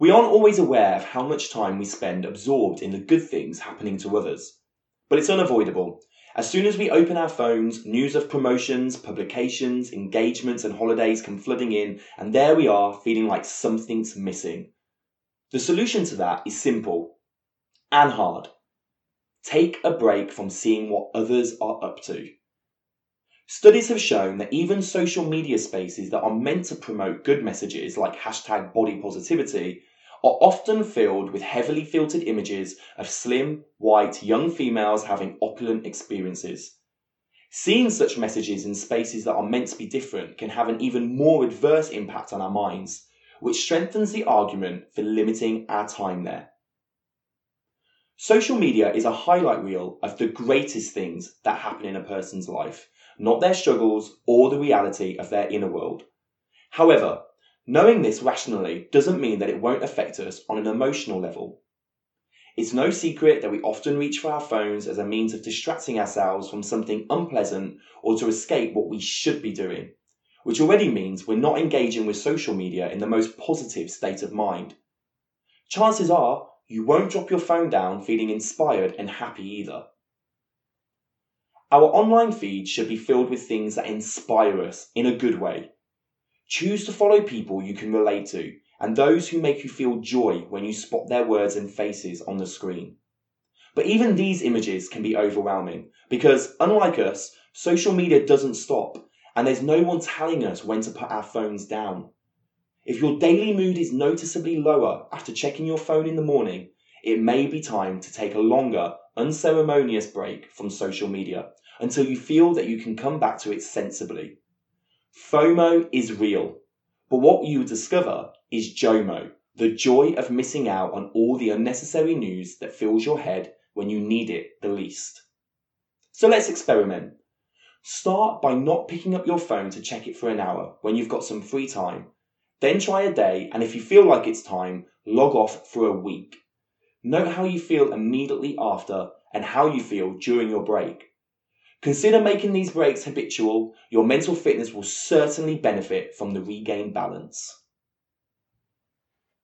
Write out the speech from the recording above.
We aren't always aware of how much time we spend absorbed in the good things happening to others. But it's unavoidable. As soon as we open our phones, news of promotions, publications, engagements, and holidays come flooding in, and there we are feeling like something's missing. The solution to that is simple and hard. Take a break from seeing what others are up to. Studies have shown that even social media spaces that are meant to promote good messages like hashtag body positivity are often filled with heavily filtered images of slim, white, young females having opulent experiences. Seeing such messages in spaces that are meant to be different can have an even more adverse impact on our minds, which strengthens the argument for limiting our time there. Social media is a highlight reel of the greatest things that happen in a person's life, not their struggles or the reality of their inner world. However, knowing this rationally doesn't mean that it won't affect us on an emotional level. It's no secret that we often reach for our phones as a means of distracting ourselves from something unpleasant or to escape what we should be doing, which already means we're not engaging with social media in the most positive state of mind. Chances are you won't drop your phone down feeling inspired and happy either. Our online feed should be filled with things that inspire us in a good way. Choose to follow people you can relate to and those who make you feel joy when you spot their words and faces on the screen. But even these images can be overwhelming because, unlike us, social media doesn't stop and there's no one telling us when to put our phones down. If your daily mood is noticeably lower after checking your phone in the morning, it may be time to take a longer, unceremonious break from social media until you feel that you can come back to it sensibly. FOMO is real, but what you discover is JOMO, the joy of missing out on all the unnecessary news that fills your head when you need it the least. So let's experiment. Start by not picking up your phone to check it for an hour when you've got some free time. Then try a day, and if you feel like it's time, log off for a week. Note how you feel immediately after and how you feel during your break. Consider making these breaks habitual. Your mental fitness will certainly benefit from the regained balance.